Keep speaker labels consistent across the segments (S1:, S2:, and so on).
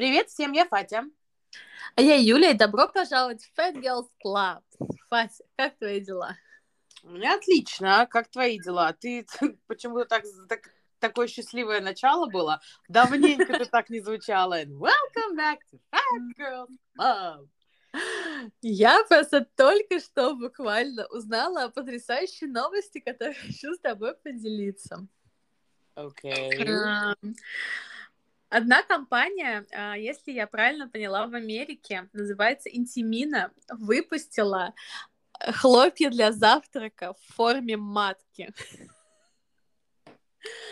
S1: Привет всем, я Фатя.
S2: А я Юля, и добро пожаловать в Fat Girls Club. Фатя, как твои дела?
S1: У меня отлично. Как твои дела? Ты почему-то так, так такое счастливое начало было. Давненько ты так не звучала. welcome back to Fat Girls Club.
S2: Я просто только что буквально узнала о потрясающей новости, которую хочу с тобой поделиться.
S1: Окей. Okay.
S2: Одна компания, а, если я правильно поняла, в Америке, называется Интимина, выпустила хлопья для завтрака в форме матки.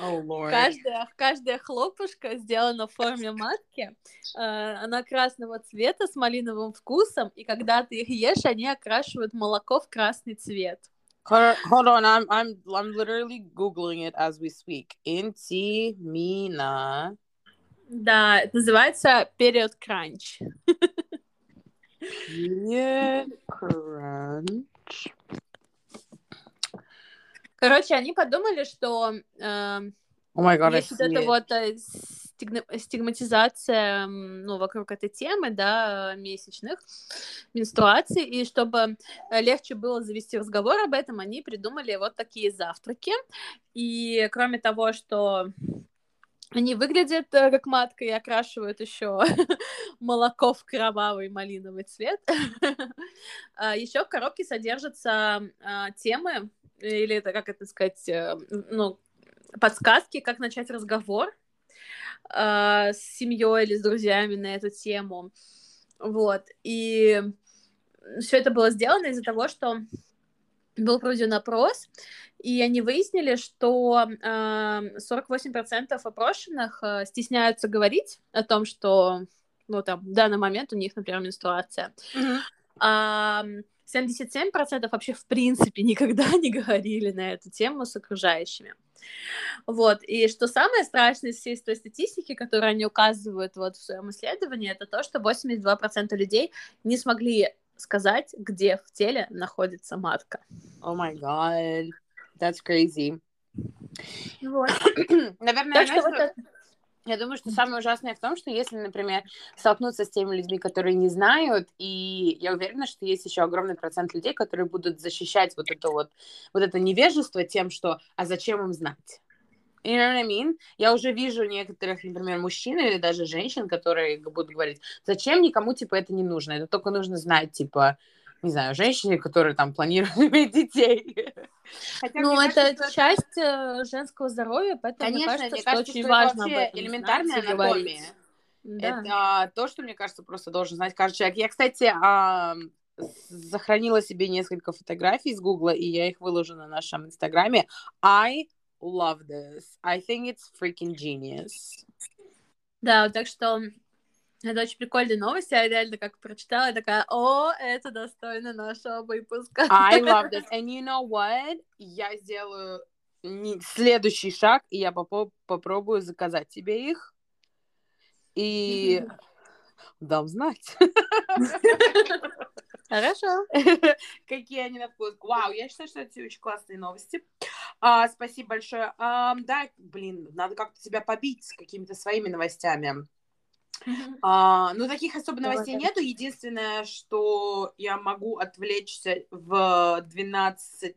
S1: Oh.
S2: Каждая, каждая хлопушка сделана в форме матки. Uh, она красного цвета с малиновым вкусом, и когда ты их ешь, они окрашивают молоко в красный цвет.
S1: Hold on, I'm I'm I'm literally googling it as we speak. Intimina.
S2: Да, это называется период кранч.
S1: Period crunch.
S2: Короче, они подумали, что э,
S1: oh my God,
S2: есть вот эта вот э, стигматизация ну, вокруг этой темы, да, месячных менструаций, и чтобы э, легче было завести разговор об этом, они придумали вот такие завтраки. И кроме того, что они выглядят э, как матка и окрашивают еще молоко в кровавый малиновый цвет. А, еще в коробке содержатся а, темы, или это, как это сказать, э, ну, подсказки, как начать разговор а, с семьей или с друзьями на эту тему. Вот. И все это было сделано из-за того, что был проведен опрос, и они выяснили, что э, 48% опрошенных э, стесняются говорить о том, что ну, там, в данный момент у них, например, менструация.
S1: Mm-hmm.
S2: А 77% вообще в принципе никогда не говорили на эту тему с окружающими. Вот, и что самое страшное из всей той статистики, которую они указывают вот в своем исследовании, это то, что 82% людей не смогли сказать, где в теле находится матка.
S1: О май гад, that's crazy.
S2: Вот.
S1: Наверное, так что вот это... Я думаю, что самое ужасное в том, что если, например, столкнуться с теми людьми, которые не знают, и я уверена, что есть еще огромный процент людей, которые будут защищать вот это вот, вот это невежество тем, что «а зачем им знать?» You know what I mean? Я уже вижу некоторых, например, мужчин или даже женщин, которые будут говорить, зачем никому, типа, это не нужно, это только нужно знать, типа, не знаю, женщине, которая там планирует иметь детей.
S2: Хотя, ну, это кажется, часть это... женского здоровья, поэтому
S1: Конечно,
S2: мне кажется,
S1: мне
S2: что
S1: кажется,
S2: очень
S1: что
S2: важно
S1: это вообще элементарная анатомия. Да. Это то, что, мне кажется, просто должен знать каждый человек. Я, кстати, а, сохранила себе несколько фотографий с Гугла, и я их выложу на нашем инстаграме. I love this. I think it's freaking genius.
S2: Да, так что это очень прикольная новость. Я реально как прочитала, такая, о, это достойно нашего выпуска.
S1: I love this. And you know what? Я сделаю следующий шаг, и я поп попробую заказать тебе их. И дам знать.
S2: Хорошо.
S1: Какие они на вкус. Вау, я считаю, что это очень классные новости. А, спасибо большое. А, да, блин, надо как-то тебя побить с какими-то своими новостями. Mm-hmm. А, ну, таких особо новостей Давай, нету. Единственное, что я могу отвлечься в 12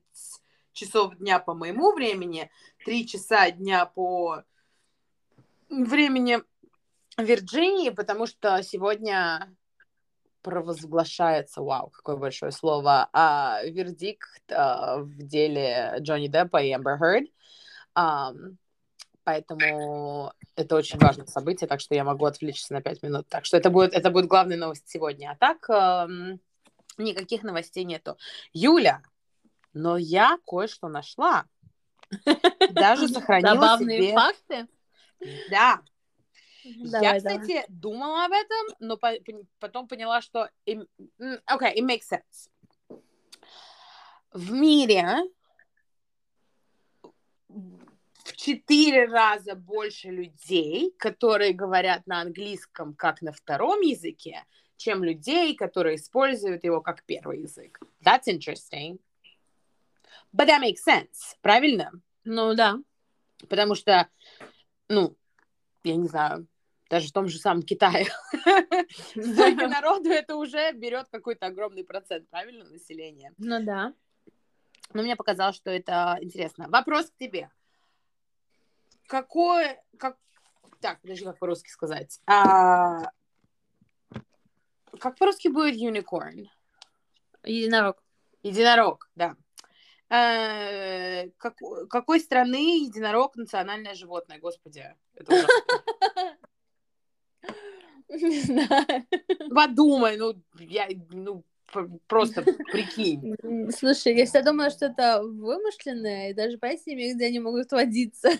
S1: часов дня по моему времени, 3 часа дня по времени Вирджинии, потому что сегодня провозглашается, вау, какое большое слово, а, вердикт а, в деле Джонни Деппа и Эмбер Херд. А, поэтому это очень важное событие, так что я могу отвлечься на пять минут. Так что это будет, это будет главная новость сегодня. А так а, никаких новостей нету. Юля, но я кое-что нашла. Даже сохранила
S2: Забавные
S1: себе...
S2: факты?
S1: Да,
S2: Давай,
S1: я, кстати,
S2: давай.
S1: думала об этом, но по потом поняла, что... Окей, okay, it makes sense. В мире в четыре раза больше людей, которые говорят на английском как на втором языке, чем людей, которые используют его как первый язык. That's interesting. But that makes sense, правильно?
S2: Ну да.
S1: Потому что, ну, я не знаю, даже в том же самом Китае. Столько народу это уже берет какой-то огромный процент, правильно, населения.
S2: Ну да.
S1: Но мне показалось, что это интересно. Вопрос к тебе. Какой, как, так, подожди, как по-русски сказать. А, как по-русски будет unicorn?
S2: Единорог.
S1: Единорог, да. А, как, какой страны единорог национальное животное, господи? Это
S2: Не знаю.
S1: Подумай, ну, я, ну, просто прикинь.
S2: Слушай, я всегда думала, что это вымышленное, и даже имею, где они могут водиться.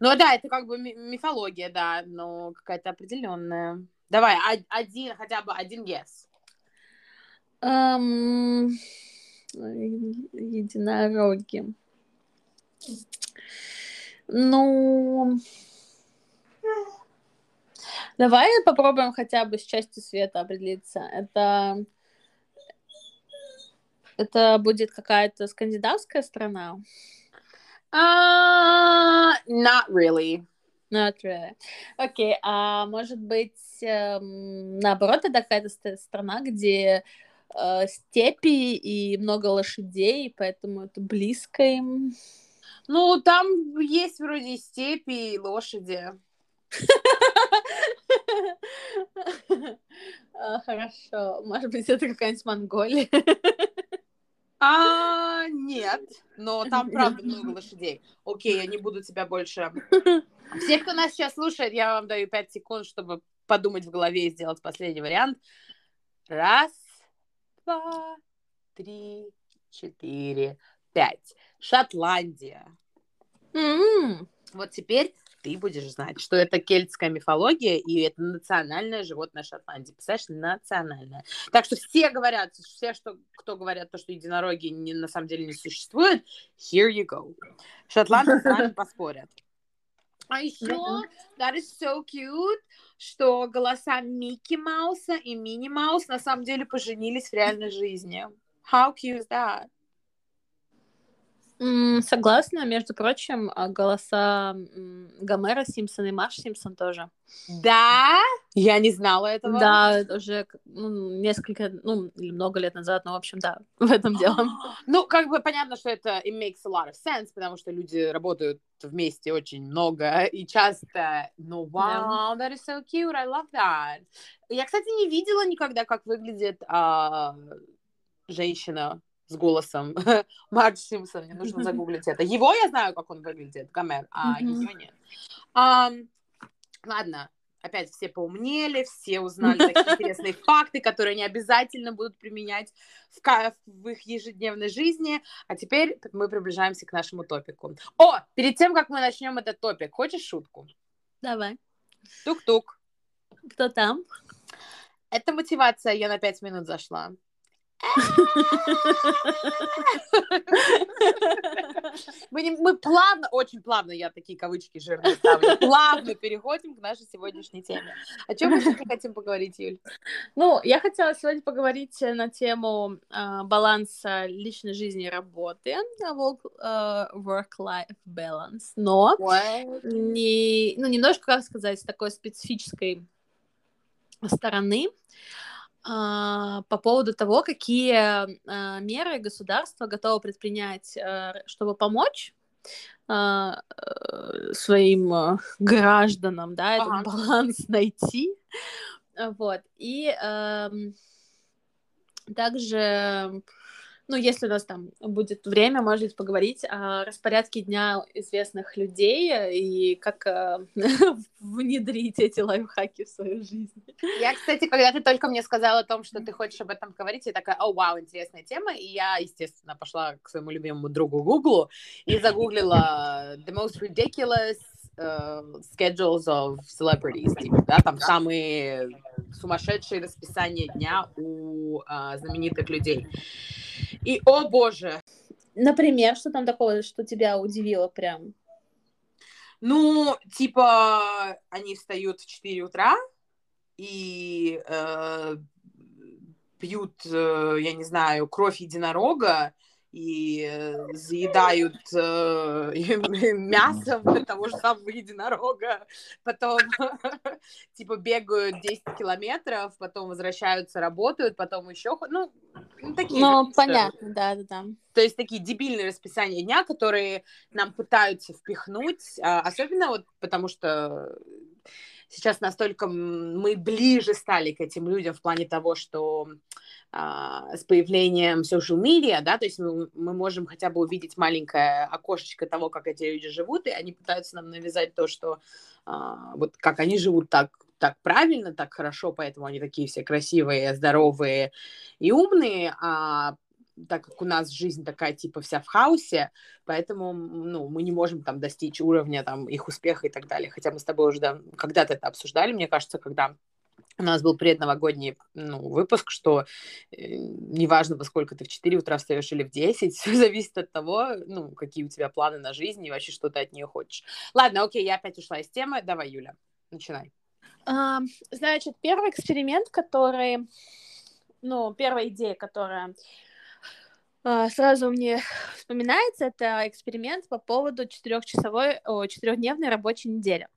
S1: Ну да, это как бы мифология, да, но какая-то определенная. Давай, один, хотя бы один guess.
S2: Um, единороги. Ну, давай попробуем хотя бы с частью света определиться. Это это будет какая-то скандинавская страна?
S1: Uh, not really.
S2: Not really. Окей, okay, а может быть, эм, наоборот, это какая-то страна, где э, степи и много лошадей, поэтому это близко им.
S1: Ну, там есть вроде степи и лошади.
S2: А, хорошо. Может быть, это какая-нибудь Монголия.
S1: А, нет, но там правда много лошадей. Окей, я не буду тебя больше... Все, кто нас сейчас слушает, я вам даю 5 секунд, чтобы подумать в голове и сделать последний вариант. Раз, два, три, четыре, пять. Шотландия.
S2: Mm-hmm.
S1: Вот теперь ты будешь знать, что это кельтская мифология, и это национальное животное Шотландии. Представляешь, национальное. Так что все говорят, все, что, кто говорят, то, что единороги не, на самом деле не существуют, here you go. Шотландцы с нами поспорят. А еще, that is so cute, что голоса Микки Мауса и Мини Маус на самом деле поженились в реальной жизни. How cute is that?
S2: Согласна, между прочим, а, голоса Гомера Симпсона и Марш Симпсон тоже.
S1: Да? Я не знала этого.
S2: Да, уже ну, несколько, ну, или много лет назад, но, в общем, да, в этом дело.
S1: Ну, как бы понятно, что это it makes a lot of sense, потому что люди работают вместе очень много и часто. Ну, wow, that is so cute, I love that. Я, кстати, не видела никогда, как выглядит а, женщина с голосом Мардж Симпсон, мне нужно загуглить это. Его я знаю, как он выглядит, Гомер, а ее нет. Um, ладно, опять все поумнели, все узнали такие интересные факты, которые они обязательно будут применять в, в их ежедневной жизни. А теперь мы приближаемся к нашему топику. О, перед тем, как мы начнем этот топик, хочешь шутку?
S2: Давай.
S1: Тук-тук.
S2: Кто там?
S1: Это мотивация, я на пять минут зашла. Мы, не, мы плавно, очень плавно, я такие кавычки жирные ставлю, плавно переходим к нашей сегодняшней теме. О чем мы сегодня хотим поговорить, Юль?
S2: Ну, я хотела сегодня поговорить на тему э, баланса личной жизни и работы, а, э, work-life balance, но не, ну, немножко, как сказать, с такой специфической стороны. А, по поводу того, какие а, меры государство готово предпринять, а, чтобы помочь э, своим гражданам, да, этот ага. баланс найти, вот, и э, также ну, если у нас там будет время, может поговорить о распорядке дня известных людей и как э, внедрить эти лайфхаки в свою жизнь.
S1: Я, кстати, когда ты только мне сказала о том, что ты хочешь об этом говорить, я такая, о, вау, интересная тема, и я, естественно, пошла к своему любимому другу Гуглу и загуглила the most ridiculous uh, schedules of celebrities, типа, да, там самые сумасшедшие расписания дня у uh, знаменитых людей. И, о боже!
S2: Например, что там такого, что тебя удивило прям?
S1: Ну, типа, они встают в 4 утра и э, пьют, э, я не знаю, кровь единорога и заедают э, мясом того же самого единорога, потом типа бегают 10 километров, потом возвращаются, работают, потом еще, ну, такие
S2: Ну, понятно, да-да-да.
S1: То есть такие дебильные расписания дня, которые нам пытаются впихнуть, а, особенно вот потому что сейчас настолько мы ближе стали к этим людям в плане того, что с появлением social media, да, то есть мы, мы можем хотя бы увидеть маленькое окошечко того, как эти люди живут, и они пытаются нам навязать то, что а, вот как они живут так, так правильно, так хорошо, поэтому они такие все красивые, здоровые и умные, а так как у нас жизнь такая типа вся в хаосе, поэтому ну, мы не можем там достичь уровня там их успеха и так далее. Хотя мы с тобой уже да, когда-то это обсуждали, мне кажется, когда у нас был предновогодний ну, выпуск, что э, неважно, во сколько ты в 4 утра встаешь или в 10, все зависит от того, ну, какие у тебя планы на жизнь и вообще, что ты от нее хочешь. Ладно, окей, я опять ушла из темы. Давай, Юля, начинай.
S2: А, значит, первый эксперимент, который, ну, первая идея, которая сразу мне вспоминается это эксперимент по поводу четырехчасовой, четырехдневной рабочей недели.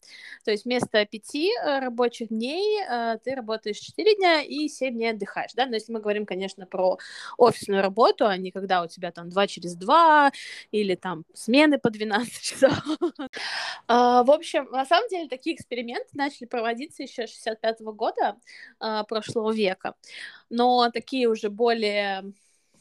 S2: То есть вместо пяти э, рабочих дней э, ты работаешь четыре дня и семь дней отдыхаешь, да, но если мы говорим, конечно, про офисную работу, а не когда у тебя там два через два или там смены по 12 часов. А, в общем, на самом деле такие эксперименты начали проводиться еще 65 года а, прошлого века, но такие уже более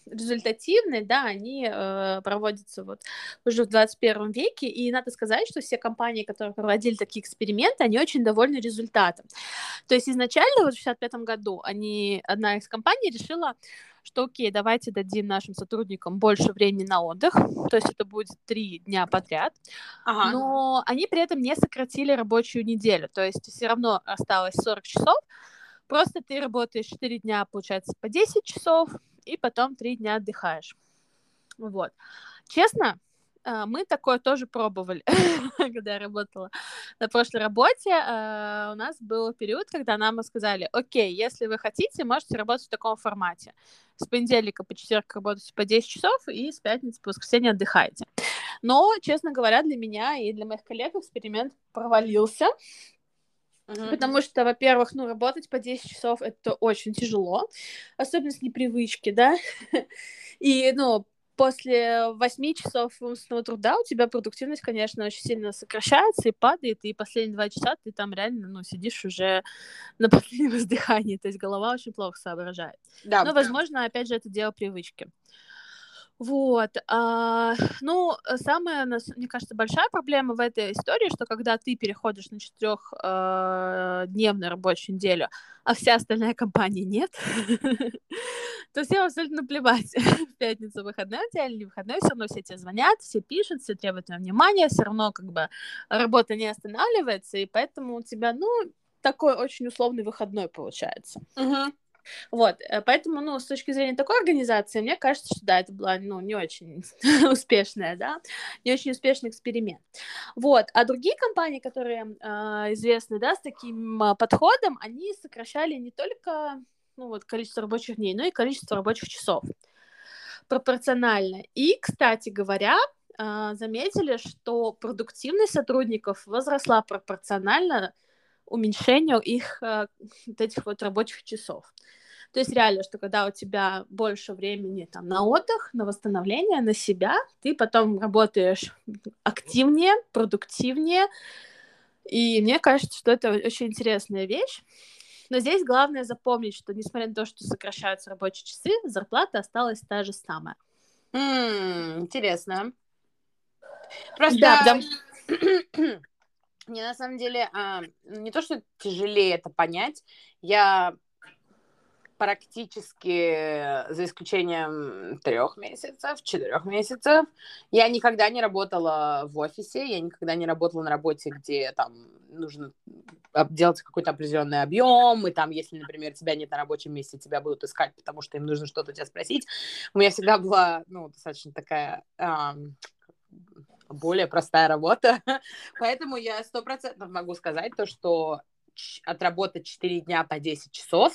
S2: результативные, да, они э, проводятся вот уже в 21 веке, и надо сказать, что все компании, которые проводили такие эксперименты, они очень довольны результатом. То есть изначально вот в 65 году они, одна из компаний решила, что окей, давайте дадим нашим сотрудникам больше времени на отдых, то есть это будет три дня подряд, ага. но они при этом не сократили рабочую неделю, то есть все равно осталось 40 часов, просто ты работаешь 4 дня, получается, по 10 часов, и потом три дня отдыхаешь. Вот. Честно, а, мы такое тоже пробовали, когда я работала на прошлой работе. А, у нас был период, когда нам сказали, окей, если вы хотите, можете работать в таком формате. С понедельника по четверг работаете по 10 часов, и с пятницы по воскресенье отдыхаете. Но, честно говоря, для меня и для моих коллег эксперимент провалился, Uh-huh. Потому что, во-первых, ну, работать по 10 часов это очень тяжело, особенно с непривычки, да. И, ну, после 8 часов умственного труда у тебя продуктивность, конечно, очень сильно сокращается и падает, и последние два часа ты там реально, ну, сидишь уже на последнем издыхании, то есть голова очень плохо соображает. Да. Но, возможно, опять же, это дело привычки. Вот. А, ну, самая, мне кажется, большая проблема в этой истории, что когда ты переходишь на четырехдневную а, рабочую неделю, а вся остальная компания нет, то всем абсолютно плевать. В пятницу выходной у тебя или выходной, все равно все тебе звонят, все пишут, все требуют внимания, все равно как бы работа не останавливается, и поэтому у тебя, ну, такой очень условный выходной получается. Uh-huh. Вот, э, поэтому, ну, с точки зрения такой организации, мне кажется, что да, это была, ну, не очень успешная, да, не очень успешный эксперимент. Вот, а другие компании, которые э, известны, да, с таким э, подходом, они сокращали не только, ну, вот, количество рабочих дней, но и количество рабочих часов пропорционально. И, кстати говоря, э, заметили, что продуктивность сотрудников возросла пропорционально уменьшению их э, вот этих вот рабочих часов. То есть реально, что когда у тебя больше времени там на отдых, на восстановление, на себя, ты потом работаешь активнее, продуктивнее. И мне кажется, что это очень интересная вещь. Но здесь главное запомнить, что несмотря на то, что сокращаются рабочие часы, зарплата осталась та же самая.
S1: Mm, интересно. Просто да, потому... мне на самом деле а, не то, что тяжелее это понять, я практически, за исключением трех месяцев, четырех месяцев, я никогда не работала в офисе, я никогда не работала на работе, где там нужно делать какой-то определенный объем, и там, если, например, тебя нет на рабочем месте, тебя будут искать, потому что им нужно что-то тебя спросить. У меня всегда была, ну, достаточно такая эм, более простая работа, поэтому я сто процентов могу сказать то, что отработать 4 дня по 10 часов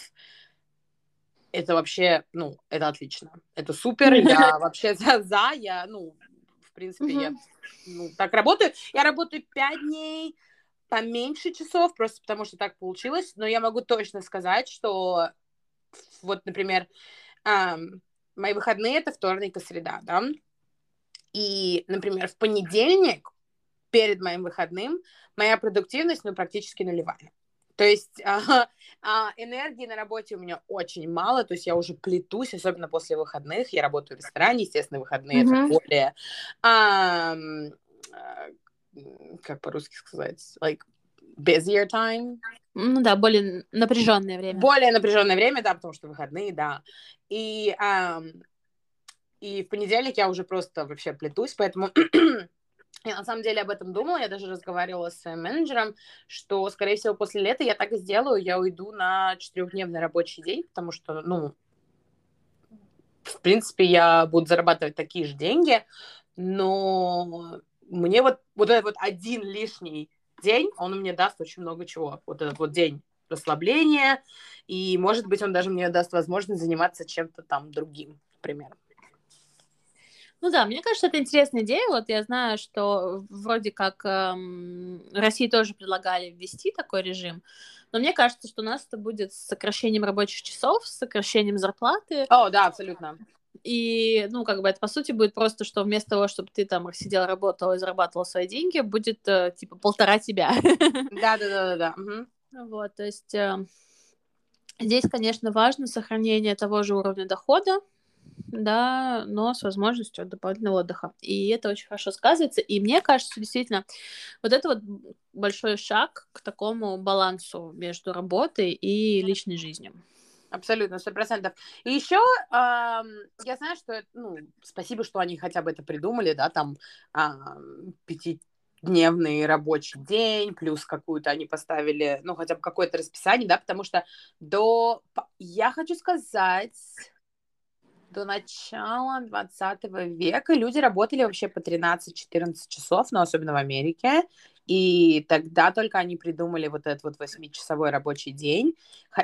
S1: это вообще, ну, это отлично. Это супер, я вообще за, за. Я, ну, в принципе, я ну, так работаю. Я работаю пять дней, поменьше часов, просто потому что так получилось, но я могу точно сказать, что вот, например, эм, мои выходные это вторник и среда, да, и, например, в понедельник перед моим выходным моя продуктивность, ну, практически нулевая. То есть а, а, энергии на работе у меня очень мало, то есть я уже плетусь, особенно после выходных. Я работаю в ресторане, естественно, выходные mm-hmm. это более, а, как по-русски сказать, like busier time.
S2: Ну да, более напряженное время.
S1: Более напряженное время, да, потому что выходные, да. И, и в понедельник я уже просто вообще плетусь, поэтому я на самом деле об этом думала, я даже разговаривала с менеджером, что, скорее всего, после лета я так и сделаю, я уйду на четырехдневный рабочий день, потому что, ну, в принципе, я буду зарабатывать такие же деньги, но мне вот, вот этот вот один лишний день, он мне даст очень много чего. Вот этот вот день расслабления, и, может быть, он даже мне даст возможность заниматься чем-то там другим, например.
S2: Ну да, мне кажется, это интересная идея. Вот я знаю, что вроде как эм, России тоже предлагали ввести такой режим, но мне кажется, что у нас это будет с сокращением рабочих часов, с сокращением зарплаты.
S1: О, да, абсолютно.
S2: И, ну, как бы это, по сути, будет просто, что вместо того, чтобы ты там сидел, работал и зарабатывал свои деньги, будет, э, типа, полтора тебя.
S1: Да-да-да-да.
S2: Вот, то есть э, здесь, конечно, важно сохранение того же уровня дохода, да, но с возможностью дополнительного отдыха. И это очень хорошо сказывается. И мне кажется, действительно, вот это вот большой шаг к такому балансу между работой и личной жизнью.
S1: Абсолютно, сто процентов. И еще я знаю, что, ну, спасибо, что они хотя бы это придумали, да, там э, пятидневный рабочий день, плюс какую-то они поставили, ну, хотя бы какое-то расписание, да, потому что до, я хочу сказать, до начала 20 века люди работали вообще по 13-14 часов, но особенно в Америке, и тогда только они придумали вот этот вот восьмичасовой рабочий день,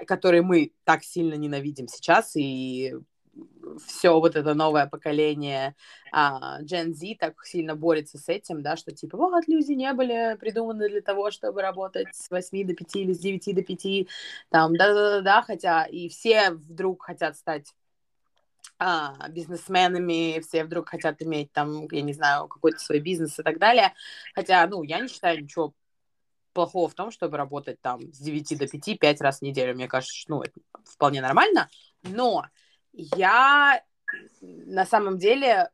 S1: который мы так сильно ненавидим сейчас, и все вот это новое поколение а, Gen Z так сильно борется с этим, да, что типа, вот, люди не были придуманы для того, чтобы работать с 8 до 5 или с 9 до 5, там, да-да-да, хотя и все вдруг хотят стать а, бизнесменами, все вдруг хотят иметь там, я не знаю, какой-то свой бизнес и так далее. Хотя, ну, я не считаю ничего плохого в том, чтобы работать там с 9 до 5, 5 раз в неделю. Мне кажется, ну, это вполне нормально. Но я на самом деле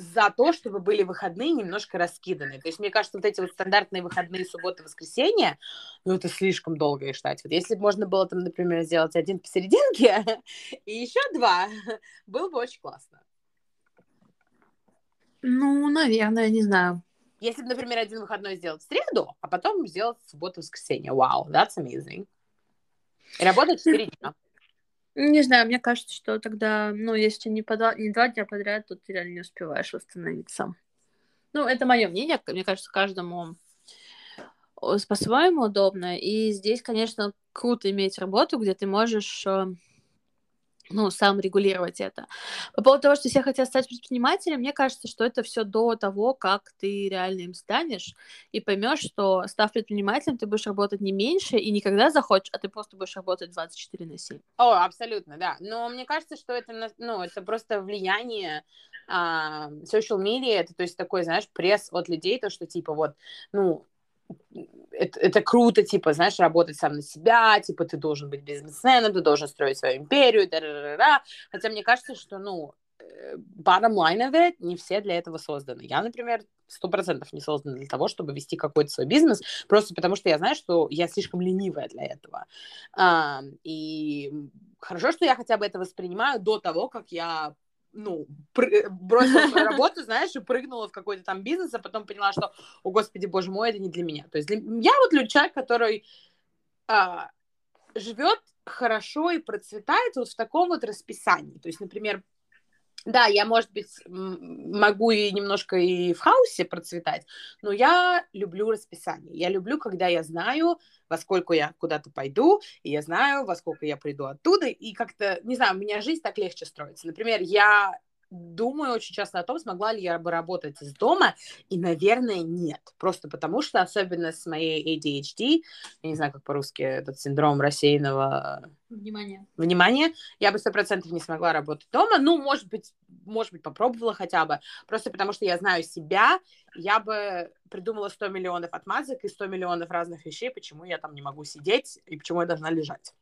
S1: за то, чтобы были выходные немножко раскиданы. То есть, мне кажется, вот эти вот стандартные выходные субботы, воскресенье, ну, это слишком долго и ждать. Вот если бы можно было там, например, сделать один посерединке и еще два, было бы очень классно.
S2: Ну, наверное, не знаю.
S1: Если бы, например, один выходной сделать в среду, а потом сделать в субботу, воскресенье. Вау, wow, that's amazing. И работать 4 дня.
S2: Не знаю, мне кажется, что тогда, ну, если не, по два, не два дня подряд, то ты реально не успеваешь восстановиться. Ну, это мое мнение. Мне кажется, каждому по-своему удобно. И здесь, конечно, круто иметь работу, где ты можешь э, ну, сам регулировать это. По поводу того, что все хотят стать предпринимателем, мне кажется, что это все до того, как ты реально им станешь, и поймешь, что став предпринимателем, ты будешь работать не меньше и никогда захочешь, а ты просто будешь работать 24 на 7.
S1: О, абсолютно, да. Но мне кажется, что это, ну, это просто влияние а, social media, это, то есть, такой, знаешь, пресс от людей, то, что, типа, вот, ну, это, это круто, типа, знаешь, работать сам на себя, типа, ты должен быть бизнесменом, ты должен строить свою империю, да да да да Хотя мне кажется, что, ну, э, bottom line of it, не все для этого созданы. Я, например, сто процентов не создана для того, чтобы вести какой-то свой бизнес, просто потому что я знаю, что я слишком ленивая для этого. А, и хорошо, что я хотя бы это воспринимаю до того, как я ну, бросила свою работу, знаешь, и прыгнула в какой-то там бизнес, а потом поняла, что, о, господи, боже мой, это не для меня. То есть для... я вот человек, который а, живет хорошо и процветает вот в таком вот расписании. То есть, например, Да, я, может быть, могу и немножко и в хаосе процветать, но я люблю расписание. Я люблю, когда я знаю, во сколько я куда-то пойду, и я знаю, во сколько я приду оттуда, и как-то, не знаю, у меня жизнь так легче строится. Например, я думаю очень часто о том, смогла ли я бы работать из дома, и, наверное, нет. Просто потому что, особенно с моей ADHD, я не знаю, как по-русски этот синдром рассеянного...
S2: Внимание.
S1: Внимание. Я бы сто процентов не смогла работать дома. Ну, может быть, может быть, попробовала хотя бы. Просто потому что я знаю себя, я бы придумала 100 миллионов отмазок и 100 миллионов разных вещей, почему я там не могу сидеть и почему я должна лежать.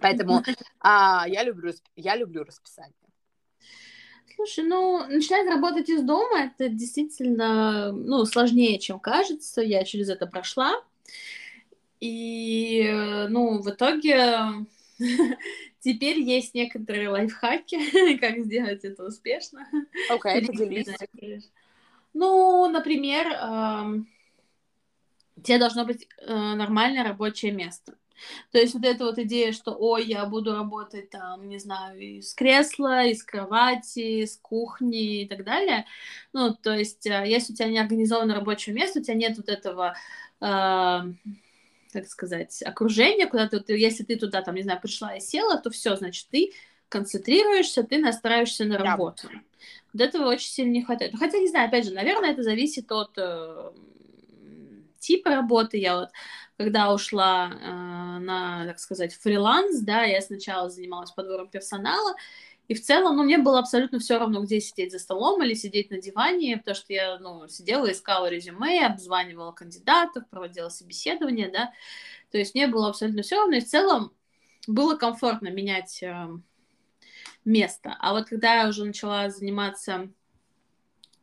S1: Поэтому а, я, люблю, я люблю расписание.
S2: Слушай, ну, начинать работать из дома, это действительно, ну, сложнее, чем кажется. Я через это прошла. И, ну, в итоге теперь есть некоторые лайфхаки, как сделать это успешно.
S1: Окей, okay, поделись.
S2: Ну, например, тебе должно быть э, нормальное рабочее место. То есть вот эта вот идея, что, ой, я буду работать там, не знаю, из кресла, из кровати, из кухни и так далее. Ну, то есть, э, если у тебя не организовано рабочее место, у тебя нет вот этого, э, как сказать, окружения, куда ты, если ты туда, там, не знаю, пришла и села, то все, значит, ты концентрируешься, ты настраиваешься на работу. Да. Вот этого очень сильно не хватает. Хотя, не знаю, опять же, наверное, это зависит от типа работы. Я вот когда ушла э, на, так сказать, фриланс, да, я сначала занималась подбором персонала, и в целом, ну, мне было абсолютно все равно, где сидеть за столом или сидеть на диване, потому что я, ну, сидела, искала резюме, обзванивала кандидатов, проводила собеседование, да, то есть мне было абсолютно все равно, и в целом было комфортно менять э, место. А вот когда я уже начала заниматься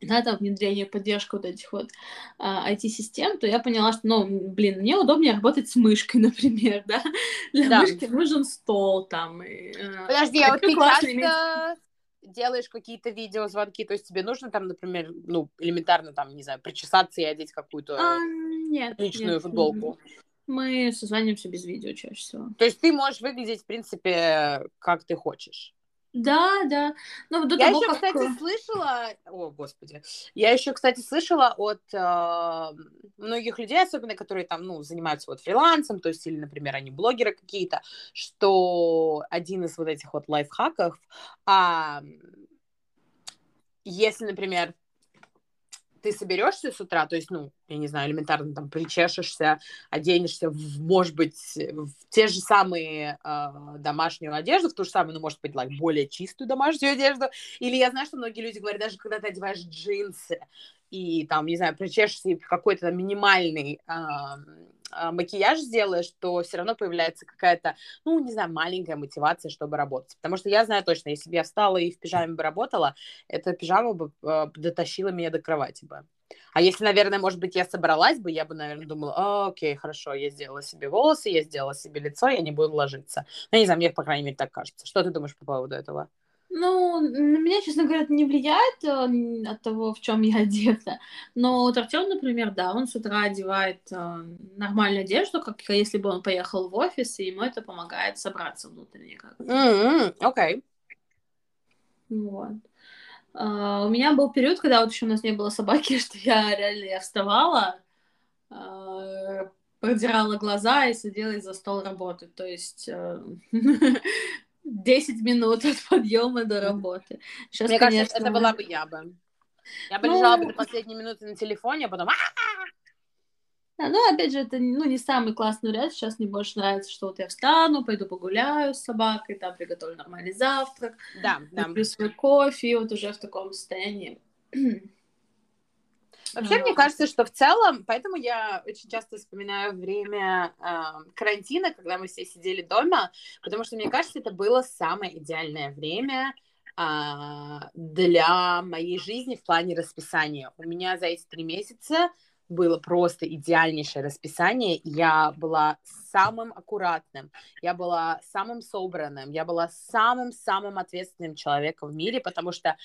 S2: да, там внедрение, поддержка вот этих вот а, IT-систем, то я поняла, что, ну, блин, мне удобнее работать с мышкой, например, да, для да. мышки нужен стол там. И,
S1: э, Подожди, а вот ты часто иметь... делаешь какие-то видеозвонки, то есть тебе нужно там, например, ну, элементарно там, не знаю, причесаться и одеть какую-то
S2: а, нет, личную
S1: нет. футболку?
S2: Мы созваниваемся без видео чаще всего.
S1: То есть ты можешь выглядеть, в принципе, как ты хочешь?
S2: Да, да. Ну,
S1: до я того, еще, как... кстати, слышала, о, господи, я еще, кстати, слышала от э, многих людей, особенно которые там, ну, занимаются вот фрилансом, то есть, или, например, они блогеры какие-то, что один из вот этих вот лайфхаков, а, если, например, ты соберешься с утра, то есть, ну, я не знаю, элементарно там причешешься, оденешься, в, может быть, в те же самые э, домашнюю одежду, в ту же самую, ну, может быть, like, более чистую домашнюю одежду, или я знаю, что многие люди говорят, даже когда ты одеваешь джинсы, и там, не знаю, причешешься и какой-то минимальный э, макияж сделаешь, то все равно появляется какая-то, ну, не знаю, маленькая мотивация, чтобы работать. Потому что я знаю точно, если бы я встала и в пижаме бы работала, эта пижама бы э, дотащила меня до кровати бы. А если, наверное, может быть, я собралась бы, я бы, наверное, думала, а, окей, хорошо, я сделала себе волосы, я сделала себе лицо, я не буду ложиться. Ну, не знаю, мне, по крайней мере, так кажется. Что ты думаешь по поводу этого?
S2: Ну, на меня, честно говоря, это не влияет э, от того, в чем я одета. Но вот Артем, например, да, он с утра одевает э, нормальную одежду, как если бы он поехал в офис, и ему это помогает собраться внутренне как
S1: Окей. Mm-hmm. Okay.
S2: Вот. Uh, у меня был период, когда вот еще у нас не было собаки, что я реально я вставала, uh, продирала глаза и садилась за стол работать. То есть uh, 10 минут от подъема до работы.
S1: Сейчас, Мне конечно... кажется, это была бы я бы. Я бы ну... лежала бы до последней минуты на телефоне, а потом...
S2: Да, ну, опять же, это ну, не самый классный вариант. Сейчас мне больше нравится, что вот я встану, пойду погуляю с собакой, там приготовлю нормальный завтрак,
S1: да, да.
S2: свой кофе, и вот уже в таком состоянии
S1: Вообще, мне кажется, что в целом, поэтому я очень часто вспоминаю время э, карантина, когда мы все сидели дома, потому что, мне кажется, это было самое идеальное время э, для моей жизни в плане расписания. У меня за эти три месяца было просто идеальнейшее расписание. Я была самым аккуратным, я была самым собранным, я была самым-самым ответственным человеком в мире, потому что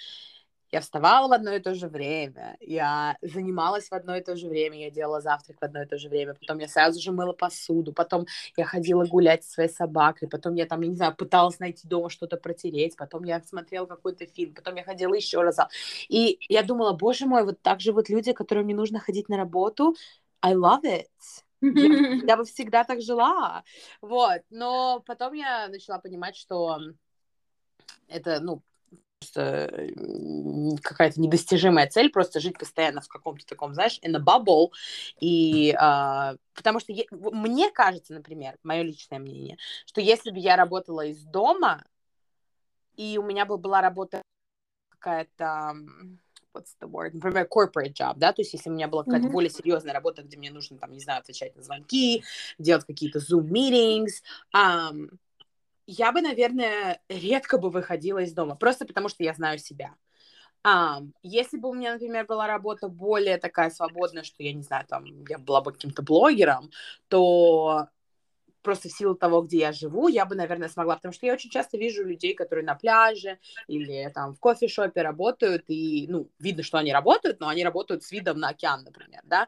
S1: я вставала в одно и то же время, я занималась в одно и то же время, я делала завтрак в одно и то же время, потом я сразу же мыла посуду, потом я ходила гулять со своей собакой, потом я там, я не знаю, пыталась найти дома что-то протереть, потом я смотрела какой-то фильм, потом я ходила еще раз. И я думала, боже мой, вот так же вот люди, которым не нужно ходить на работу, I love it. Я, я бы всегда так жила. Вот. Но потом я начала понимать, что это, ну, какая-то недостижимая цель, просто жить постоянно в каком-то таком, знаешь, in a bubble, и э, потому что е- мне кажется, например, мое личное мнение, что если бы я работала из дома, и у меня бы была работа какая-то what's the word, например, corporate job, да, то есть если у меня была какая-то mm-hmm. более серьезная работа, где мне нужно, там, не знаю, отвечать на звонки, делать какие-то Zoom meetings, um, я бы, наверное, редко бы выходила из дома, просто потому что я знаю себя. Um, если бы у меня, например, была работа более такая свободная, что я не знаю, там, я была бы каким-то блогером, то просто в силу того, где я живу, я бы, наверное, смогла, потому что я очень часто вижу людей, которые на пляже или там в кофешопе работают, и, ну, видно, что они работают, но они работают с видом на океан, например, да,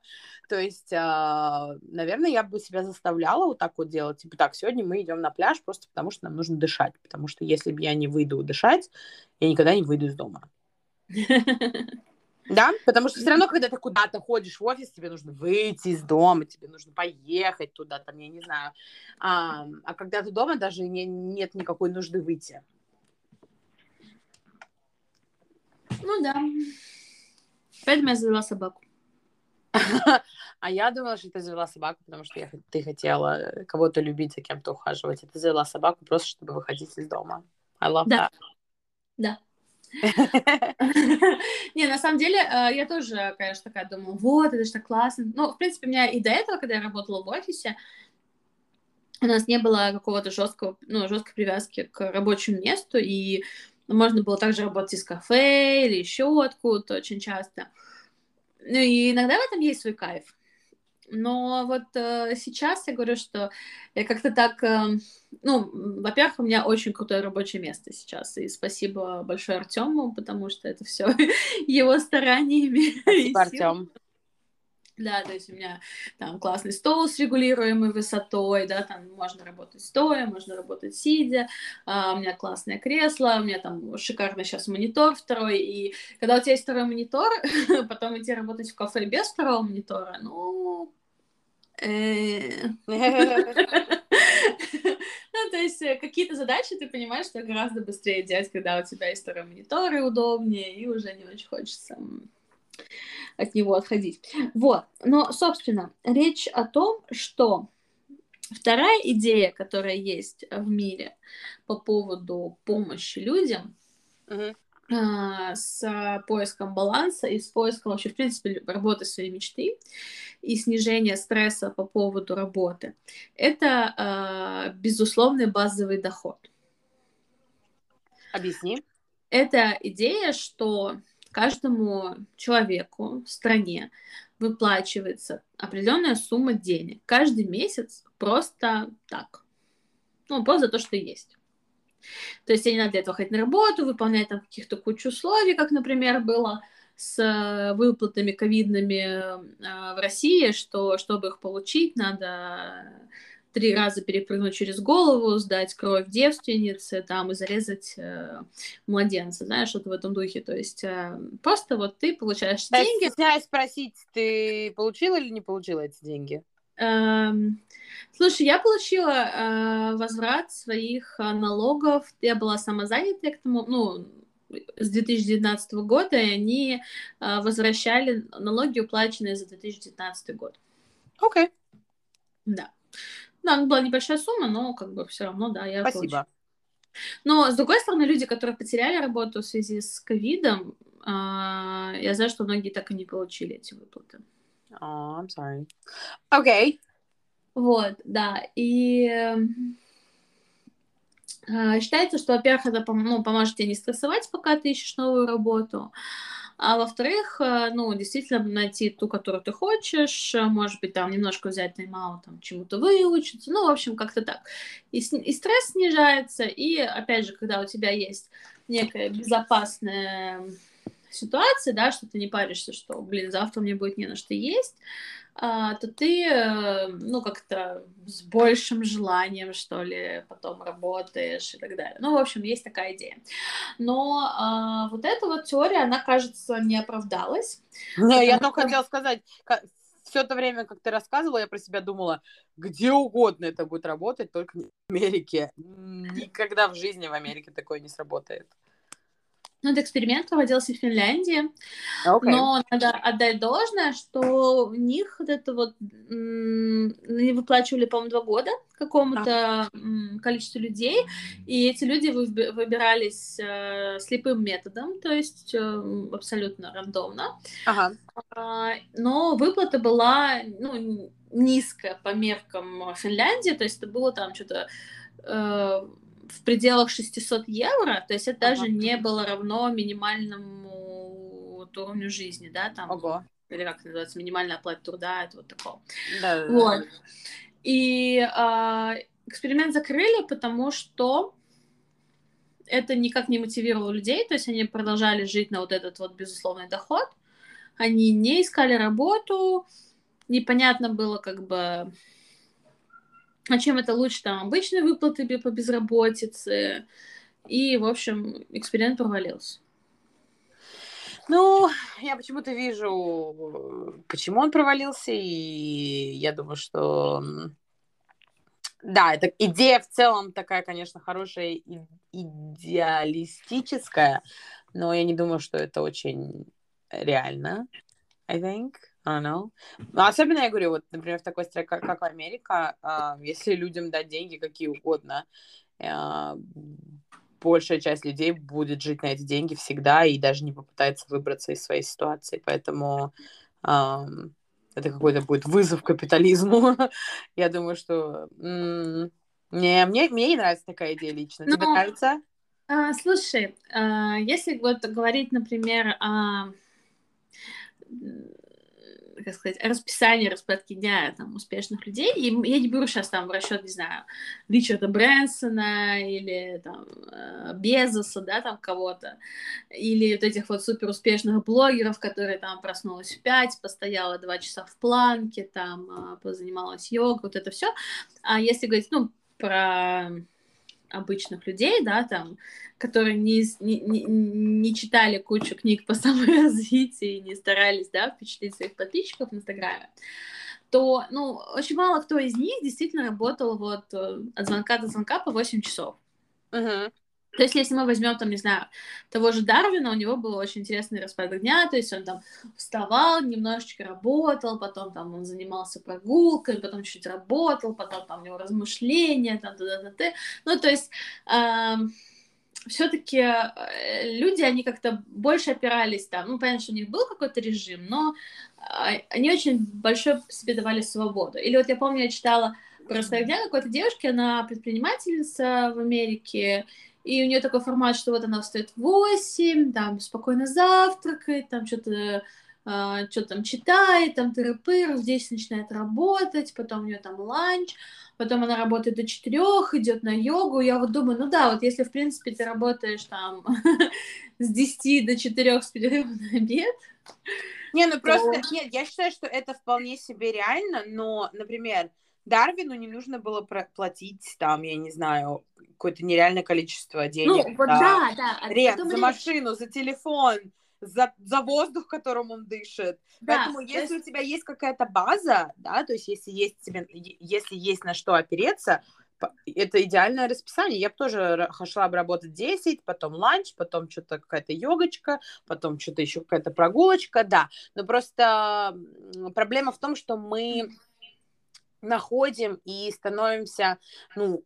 S1: то есть, э, наверное, я бы себя заставляла вот так вот делать, типа, так, сегодня мы идем на пляж просто потому, что нам нужно дышать, потому что если бы я не выйду дышать, я никогда не выйду из дома. Да, потому что все равно, когда ты куда-то ходишь в офис, тебе нужно выйти из дома, тебе нужно поехать туда, там, я не знаю. А, а когда ты дома, даже не, нет никакой нужды выйти.
S2: Ну да. Поэтому я завела собаку.
S1: А я думала, что ты завела собаку, потому что я, ты хотела кого-то любить, за кем-то ухаживать. И ты завела собаку просто, чтобы выходить из дома. I love
S2: да. that. Да. Не, на самом деле, э, я тоже, конечно, такая думаю, вот, это же так классно. Ну, в принципе, у меня и до этого, когда я работала в офисе, у нас не было какого-то жесткого, ну, жесткой привязки к рабочему месту, и можно было также работать из кафе или еще откуда-то очень часто. Ну, и иногда в этом есть свой кайф. Но вот э, сейчас я говорю, что я как-то так, э, ну, во-первых, у меня очень крутое рабочее место сейчас, и спасибо большое Артему, потому что это все его стараниями. Спасибо, Артем. Да, то есть у меня там классный стол с регулируемой высотой, да, там можно работать стоя, можно работать сидя, а, у меня классное кресло, у меня там шикарный сейчас монитор второй, и когда у тебя есть второй монитор, потом идти работать в кафе без второго монитора, ну. Ну, то есть э, какие-то задачи ты понимаешь, что гораздо быстрее делать, когда у тебя есть второй монитор и удобнее, и уже не очень хочется от него отходить. Вот. Но, собственно, речь о том, что вторая идея, которая есть в мире по поводу помощи людям. С поиском баланса и с поиском вообще, в принципе, работы своей мечты и снижения стресса по поводу работы, это, а, безусловный базовый доход.
S1: Объясни.
S2: Это идея, что каждому человеку в стране выплачивается определенная сумма денег каждый месяц просто так. Ну, просто за то, что есть. То есть тебе не надо для этого ходить на работу, выполнять там каких-то кучу условий, как, например, было с выплатами ковидными э, в России, что чтобы их получить, надо три раза перепрыгнуть через голову, сдать кровь девственницы, там, и зарезать э, младенца, знаешь, что-то в этом духе. То есть э, просто вот ты получаешь
S1: Я деньги. Стесняюсь спросить, ты получила или не получила эти деньги?
S2: Эм, слушай, я получила э, возврат своих э, налогов. Я была самозанятая к тому, ну, с 2019 года, и они э, возвращали налоги, уплаченные за 2019 год.
S1: Окей. Okay.
S2: Да. Да, ну, была небольшая сумма, но как бы все равно, да, я
S1: Спасибо. Получу.
S2: Но, с другой стороны, люди, которые потеряли работу в связи с ковидом, uh, я знаю, что многие так и не получили эти выплаты.
S1: Oh, I'm sorry. Okay.
S2: Вот, да, и uh, считается, что, во-первых, это ну, поможет тебе не стрессовать, пока ты ищешь новую работу, а во-вторых, э, ну, действительно найти ту, которую ты хочешь, э, может быть, там немножко взять тайм-аут, там, чему-то выучиться, ну, в общем, как-то так. И, и стресс снижается, и, опять же, когда у тебя есть некая безопасная ситуаций, да, что ты не паришься, что, блин, завтра мне будет не на что есть, а, то ты, э, ну, как-то с большим желанием, что ли, потом работаешь и так далее. Ну, в общем, есть такая идея. Но а, вот эта вот теория, она, кажется, не оправдалась.
S1: Не, я только хотела сказать, все это время, как ты рассказывала, я про себя думала, где угодно это будет работать, только не в Америке. Никогда в жизни в Америке такое не сработает.
S2: Ну, этот эксперимент проводился в Финляндии, okay. но надо отдать должное, что у них вот это вот они выплачивали, по-моему, два года какому-то ah. количеству людей, и эти люди выбирались э, слепым методом, то есть э, абсолютно рандомно.
S1: Ага.
S2: А, но выплата была ну, низкая по меркам Финляндии, то есть это было там что-то э, в пределах 600 евро, то есть это ага. даже не было равно минимальному уровню жизни, да, там,
S1: Ого.
S2: или как это называется, минимальная оплата труда, это вот такого.
S1: Да,
S2: вот. Да. И а, эксперимент закрыли, потому что это никак не мотивировало людей, то есть они продолжали жить на вот этот вот безусловный доход, они не искали работу, непонятно было как бы а чем это лучше там обычные выплаты по безработице. И, в общем, эксперимент провалился.
S1: Ну, я почему-то вижу, почему он провалился, и я думаю, что да, это идея в целом такая, конечно, хорошая, и идеалистическая, но я не думаю, что это очень реально, I think. I know. Ну, особенно, я говорю, вот, например, в такой стране, как, как Америка, э, если людям дать деньги какие угодно, э, большая часть людей будет жить на эти деньги всегда и даже не попытается выбраться из своей ситуации. Поэтому э, это какой-то будет вызов капитализму. я думаю, что... М- не, мне, мне не нравится такая идея лично. Тебе Но... нравится?
S2: А, слушай, а, если вот говорить, например, о как сказать, расписание распадки дня там, успешных людей, и я не беру сейчас там в расчет, не знаю, Ричарда Брэнсона или там э, Безоса, да, там кого-то, или вот этих вот супер успешных блогеров, которые там проснулась в 5, постояла 2 часа в планке, там а, позанималась йогой, вот это все. А если говорить, ну, про обычных людей, да, там, которые не, не, не читали кучу книг по саморазвитию и не старались, да, впечатлить своих подписчиков в Инстаграме, то, ну, очень мало кто из них действительно работал вот э, от звонка до звонка по 8 часов.
S1: Uh-huh.
S2: То есть, если мы возьмем, там, не знаю, того же Дарвина, у него был очень интересный распорядок дня, то есть он там вставал, немножечко работал, потом там он занимался прогулкой, потом чуть работал, потом там у него размышления, там, да, ну, то есть... Э, все-таки э, люди, они как-то больше опирались там, ну, понятно, что у них был какой-то режим, но а, они очень большой себе давали свободу. Или вот я помню, я читала про распорядок дня какой-то девушки, она предпринимательница в Америке, и у нее такой формат, что вот она встает в 8, там спокойно завтракает, там что-то э, а, что там читает, там тыры-пыр, 10 начинает работать, потом у нее там ланч, потом она работает до 4, идет на йогу. Я вот думаю, ну да, вот если, в принципе, ты работаешь там с 10 до 4 с перерывом на обед,
S1: не, ну просто, нет, я считаю, что это вполне себе реально, но, например, Дарвину не нужно было платить там, я не знаю, какое-то нереальное количество денег.
S2: Ну, вот да, да.
S1: А рент, за машину, за телефон, за, за воздух, которым он дышит. Да, Поэтому если есть... у тебя есть какая-то база, да, то есть если есть тебе, если есть на что опереться, это идеальное расписание. Я бы тоже шла бы работать 10, потом ланч, потом что-то какая-то йогочка, потом что-то еще какая-то прогулочка, да. Но просто проблема в том, что мы находим и становимся, ну,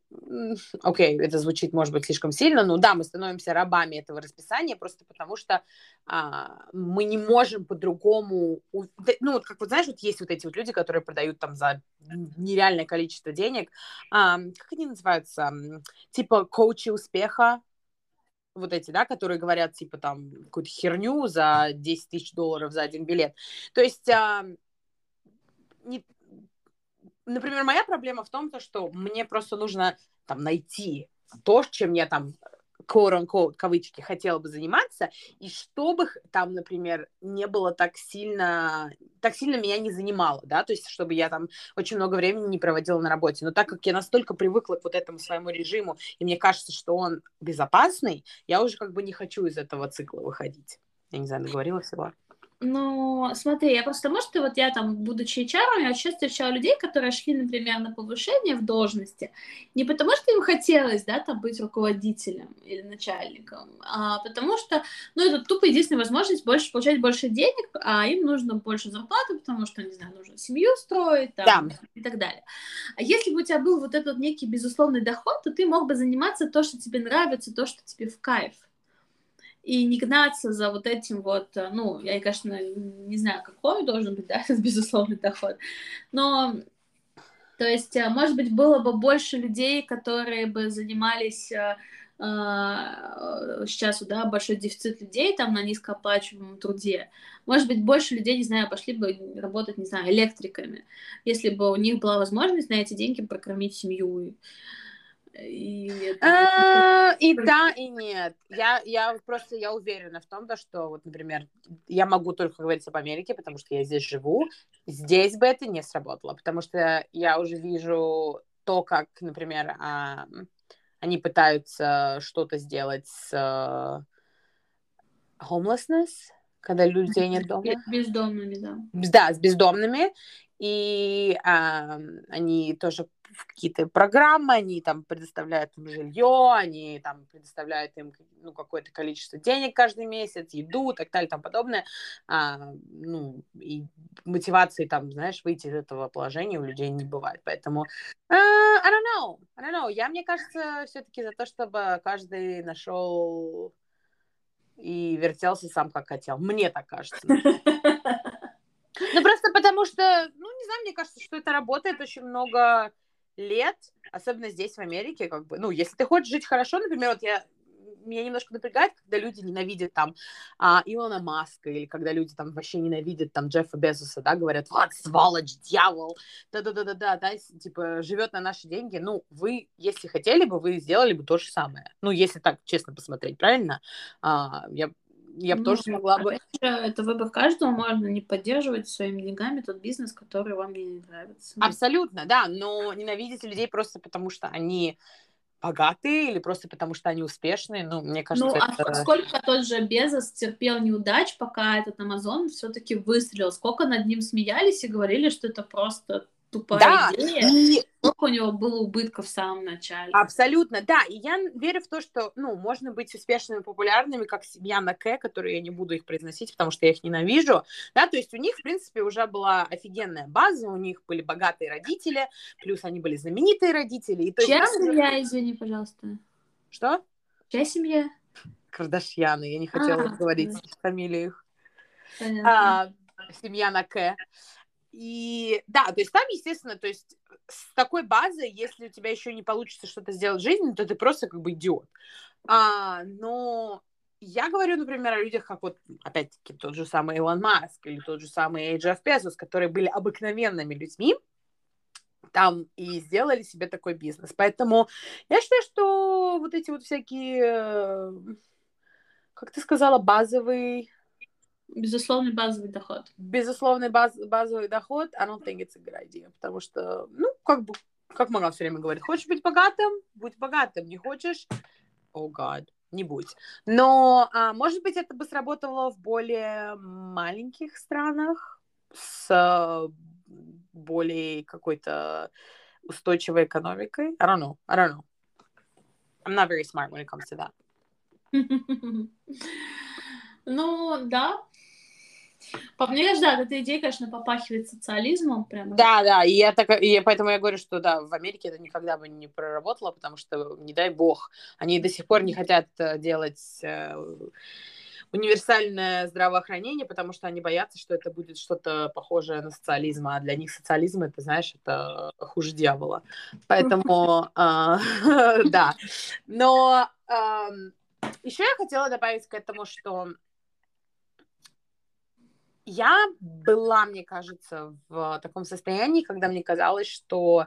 S1: окей, okay, это звучит, может быть, слишком сильно, но да, мы становимся рабами этого расписания просто потому, что а, мы не можем по-другому, ну, вот как вот, знаешь, вот есть вот эти вот люди, которые продают там за нереальное количество денег, а, как они называются, типа коучи успеха, вот эти, да, которые говорят, типа, там, какую-то херню за 10 тысяч долларов за один билет. То есть а, не, например, моя проблема в том, то, что мне просто нужно там найти то, чем я там quote-unquote, кавычки, хотела бы заниматься, и чтобы там, например, не было так сильно, так сильно меня не занимало, да, то есть чтобы я там очень много времени не проводила на работе. Но так как я настолько привыкла к вот этому своему режиму, и мне кажется, что он безопасный, я уже как бы не хочу из этого цикла выходить. Я не знаю, договорила всего.
S2: Ну, смотри, я просто, может, вот я там, будучи HR, я часто встречала людей, которые шли, например, на повышение в должности, не потому что им хотелось, да, там, быть руководителем или начальником, а потому что, ну, это тупо единственная возможность больше, получать больше денег, а им нужно больше зарплаты, потому что, не знаю, нужно семью строить, там, да. и так далее. А если бы у тебя был вот этот некий безусловный доход, то ты мог бы заниматься то, что тебе нравится, то, что тебе в кайф и не гнаться за вот этим вот, э, ну, я, конечно, не знаю, какой должен быть, да, безусловный доход, но, то есть, э, может быть, было бы больше людей, которые бы занимались э, сейчас, да, большой дефицит людей там на низкооплачиваемом труде. Может быть, больше людей, не знаю, пошли бы работать, не знаю, электриками, если бы у них была возможность на эти деньги прокормить семью.
S1: И, а, и да, и нет. Я, я просто я уверена в том, да, что вот, например, я могу только говорить об Америке, потому что я здесь живу. Здесь бы это не сработало, потому что я уже вижу то, как, например, а, они пытаются что-то сделать с uh, homelessness, когда людей нет дома.
S2: Бездомными, да.
S1: Да, с бездомными. И а, они тоже в какие-то программы, они там предоставляют им жилье, они там предоставляют им ну, какое-то количество денег каждый месяц, еду и так далее тому подобное. А, ну, и мотивации там, знаешь, выйти из этого положения у людей не бывает. Поэтому uh, I don't know, I don't know. Я, мне кажется, все-таки за то, чтобы каждый нашел и вертелся сам, как хотел. Мне так кажется. Ну, что, ну, не знаю, мне кажется, что это работает очень много лет, особенно здесь, в Америке, как бы, ну, если ты хочешь жить хорошо, например, вот я меня немножко напрягает, когда люди ненавидят там а, Илона Маска, или когда люди там вообще ненавидят там Джеффа Безоса, да, говорят, вот, сволочь, дьявол, да-да-да-да-да, да, типа, живет на наши деньги, ну, вы, если хотели бы, вы сделали бы то же самое, ну, если так честно посмотреть, правильно? А, я я бы ну, тоже смогла бы.
S2: Это выбор каждого, можно не поддерживать своими деньгами тот бизнес, который вам не нравится.
S1: Абсолютно, да, но ненавидеть людей просто потому, что они богатые или просто потому, что они успешные, ну, мне кажется,
S2: Ну, а это... а сколько тот же Безос терпел неудач, пока этот Амазон все-таки выстрелил? Сколько над ним смеялись и говорили, что это просто тупая да, идея. И... Сколько у него было убытков в самом начале.
S1: Абсолютно, да. И я верю в то, что, ну, можно быть успешными, популярными, как семья на К, которые я не буду их произносить, потому что я их ненавижу. Да, то есть у них, в принципе, уже была офигенная база, у них были богатые родители, плюс они были знаменитые родители. И, то
S2: Чья есть, семья, уже... извини, пожалуйста?
S1: Что?
S2: Чья семья?
S1: Кардашьяны, я не хотела а, говорить да. фамилию их. А, семья на К. И да, то есть там, естественно, то есть с такой базой, если у тебя еще не получится что-то сделать в жизни, то ты просто как бы идиот. А, но я говорю, например, о людях, как вот, опять-таки, тот же самый Илон Маск или тот же самый Джефф Безос, которые были обыкновенными людьми, там и сделали себе такой бизнес. Поэтому я считаю, что вот эти вот всякие, э, как ты сказала, базовый
S2: Безусловный базовый доход.
S1: Безусловный баз, базовый доход, I don't think it's a good idea, потому что, ну, как бы, как мама все время говорит, хочешь быть богатым, будь богатым, не хочешь, oh god, не будь. Но, а, может быть, это бы сработало в более маленьких странах с более какой-то устойчивой экономикой. I don't know, I don't know. I'm not very smart when it comes to that.
S2: Ну, да, по мне, да, эта идея, конечно, попахивает социализмом прямо.
S1: Да, да, и, я так, и поэтому я говорю, что да, в Америке это никогда бы не проработало, потому что, не дай бог, они до сих пор не хотят э, делать э, универсальное здравоохранение, потому что они боятся, что это будет что-то похожее на социализм, а для них социализм, это, знаешь, это хуже дьявола. Поэтому, а, да. Но еще я хотела добавить к этому, что я была, мне кажется, в таком состоянии, когда мне казалось, что...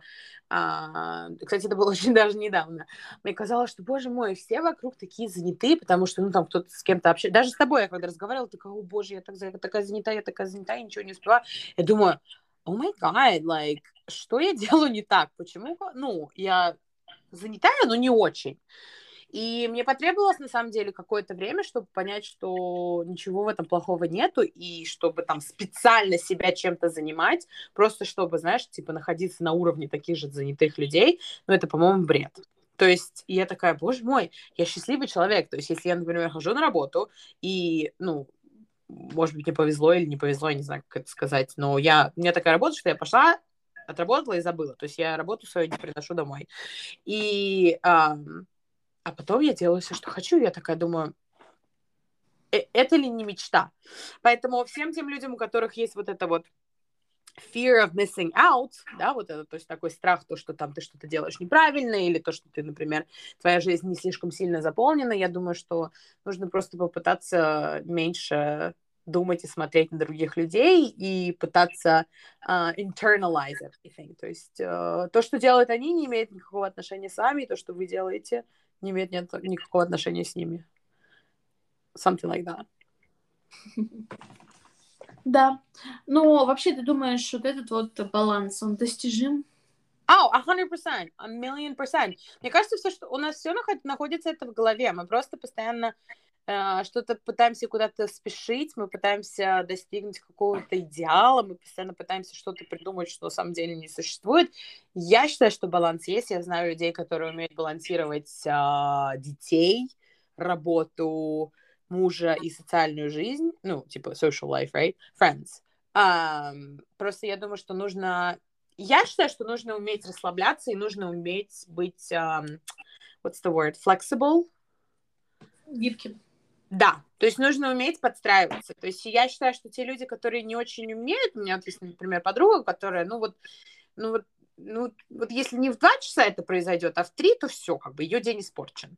S1: А, кстати, это было очень даже недавно. Мне казалось, что, боже мой, все вокруг такие заняты, потому что, ну, там кто-то с кем-то общается. Даже с тобой я когда разговаривала, такая, о, боже, я, так, такая занята, я такая занята, я ничего не успеваю. Я думаю, о май гад, like, что я делаю не так? Почему? Ну, я занятая, но не очень. И мне потребовалось, на самом деле, какое-то время, чтобы понять, что ничего в этом плохого нету, и чтобы там специально себя чем-то занимать, просто чтобы, знаешь, типа находиться на уровне таких же занятых людей, ну, это, по-моему, бред. То есть я такая, боже мой, я счастливый человек. То есть если я, например, хожу на работу, и, ну, может быть, мне повезло или не повезло, я не знаю, как это сказать, но я, у меня такая работа, что я пошла, отработала и забыла. То есть я работу свою не приношу домой. И эм, а потом я делаю все, что хочу, я такая думаю, «Э, это ли не мечта? Поэтому всем тем людям, у которых есть вот это вот fear of missing out, да, вот это, то есть такой страх, то, что там ты что-то делаешь неправильно, или то, что ты, например, твоя жизнь не слишком сильно заполнена, я думаю, что нужно просто попытаться меньше думать и смотреть на других людей и пытаться uh, internalize everything. То есть uh, то, что делают они, не имеет никакого отношения с вами, и то, что вы делаете, не имеет нет, никакого отношения с ними. Something like that.
S2: Да. Но вообще ты думаешь, вот этот вот баланс, он достижим?
S1: Oh, a hundred percent, a million percent. Мне кажется, все, что у нас все находится это в голове. Мы просто постоянно что-то пытаемся куда-то спешить, мы пытаемся достигнуть какого-то идеала, мы постоянно пытаемся что-то придумать, что на самом деле не существует. Я считаю, что баланс есть. Я знаю людей, которые умеют балансировать э, детей, работу, мужа и социальную жизнь, ну, типа social life, right? Friends. Um, просто я думаю, что нужно... Я считаю, что нужно уметь расслабляться и нужно уметь быть, um, what's the word, flexible?
S2: Гибким.
S1: Да, то есть нужно уметь подстраиваться. То есть я считаю, что те люди, которые не очень умеют, у меня вот есть, например, подруга, которая, ну вот, ну вот ну, вот если не в два часа это произойдет, а в три, то все, как бы ее день испорчен.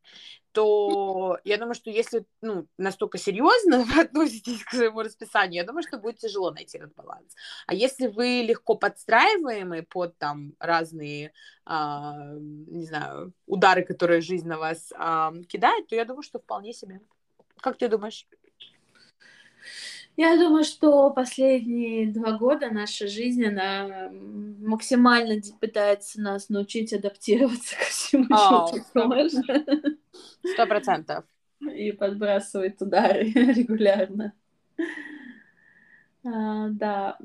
S1: То я думаю, что если ну, настолько серьезно вы относитесь к своему расписанию, я думаю, что будет тяжело найти этот баланс. А если вы легко подстраиваемы под там разные, а, не знаю, удары, которые жизнь на вас а, кидает, то я думаю, что вполне себе. Как ты думаешь?
S2: Я думаю, что последние два года наша жизнь, она максимально пытается нас научить адаптироваться ко всему, oh, что можно.
S1: Сто процентов.
S2: И подбрасывает удары регулярно. А, да.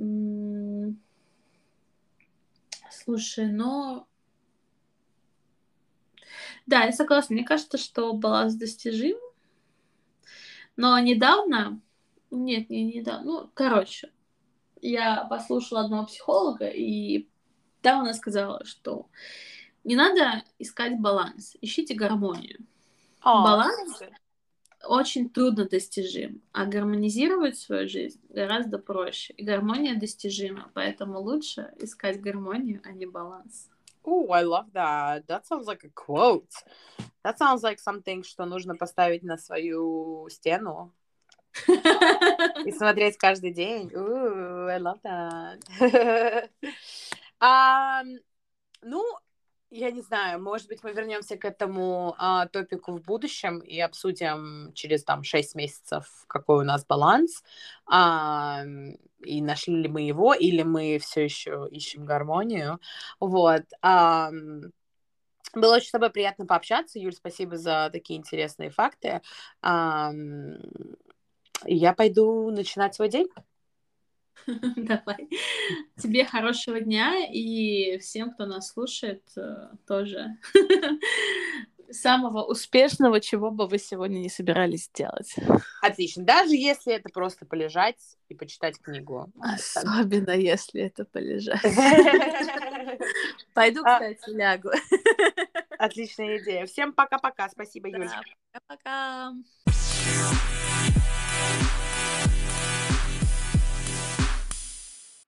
S2: Слушай, но... Да, я согласна. Мне кажется, что баланс достижим. Но недавно нет, не, не да. Ну, короче, я послушала одного психолога, и там она сказала, что не надо искать баланс, ищите гармонию. Oh, баланс очень трудно достижим, а гармонизировать свою жизнь гораздо проще. И гармония достижима, поэтому лучше искать гармонию, а не баланс.
S1: Oh, I love that. That sounds like a quote. That sounds like something, что нужно поставить на свою стену и смотреть каждый день. Ooh, I love that. um, ну, я не знаю, может быть, мы вернемся к этому а, топику в будущем и обсудим через там 6 месяцев, какой у нас баланс, а, и нашли ли мы его, или мы все еще ищем гармонию. Вот. А, было очень с тобой приятно пообщаться, Юль, спасибо за такие интересные факты. А, я пойду начинать свой день.
S2: Давай. Тебе хорошего дня и всем, кто нас слушает, э, тоже самого успешного, чего бы вы сегодня не собирались делать.
S1: Отлично. Даже если это просто полежать и почитать книгу.
S2: Особенно если это полежать. Пойду, а. кстати, лягу.
S1: Отличная идея. Всем пока-пока. Спасибо, Юля.
S2: Пока-пока.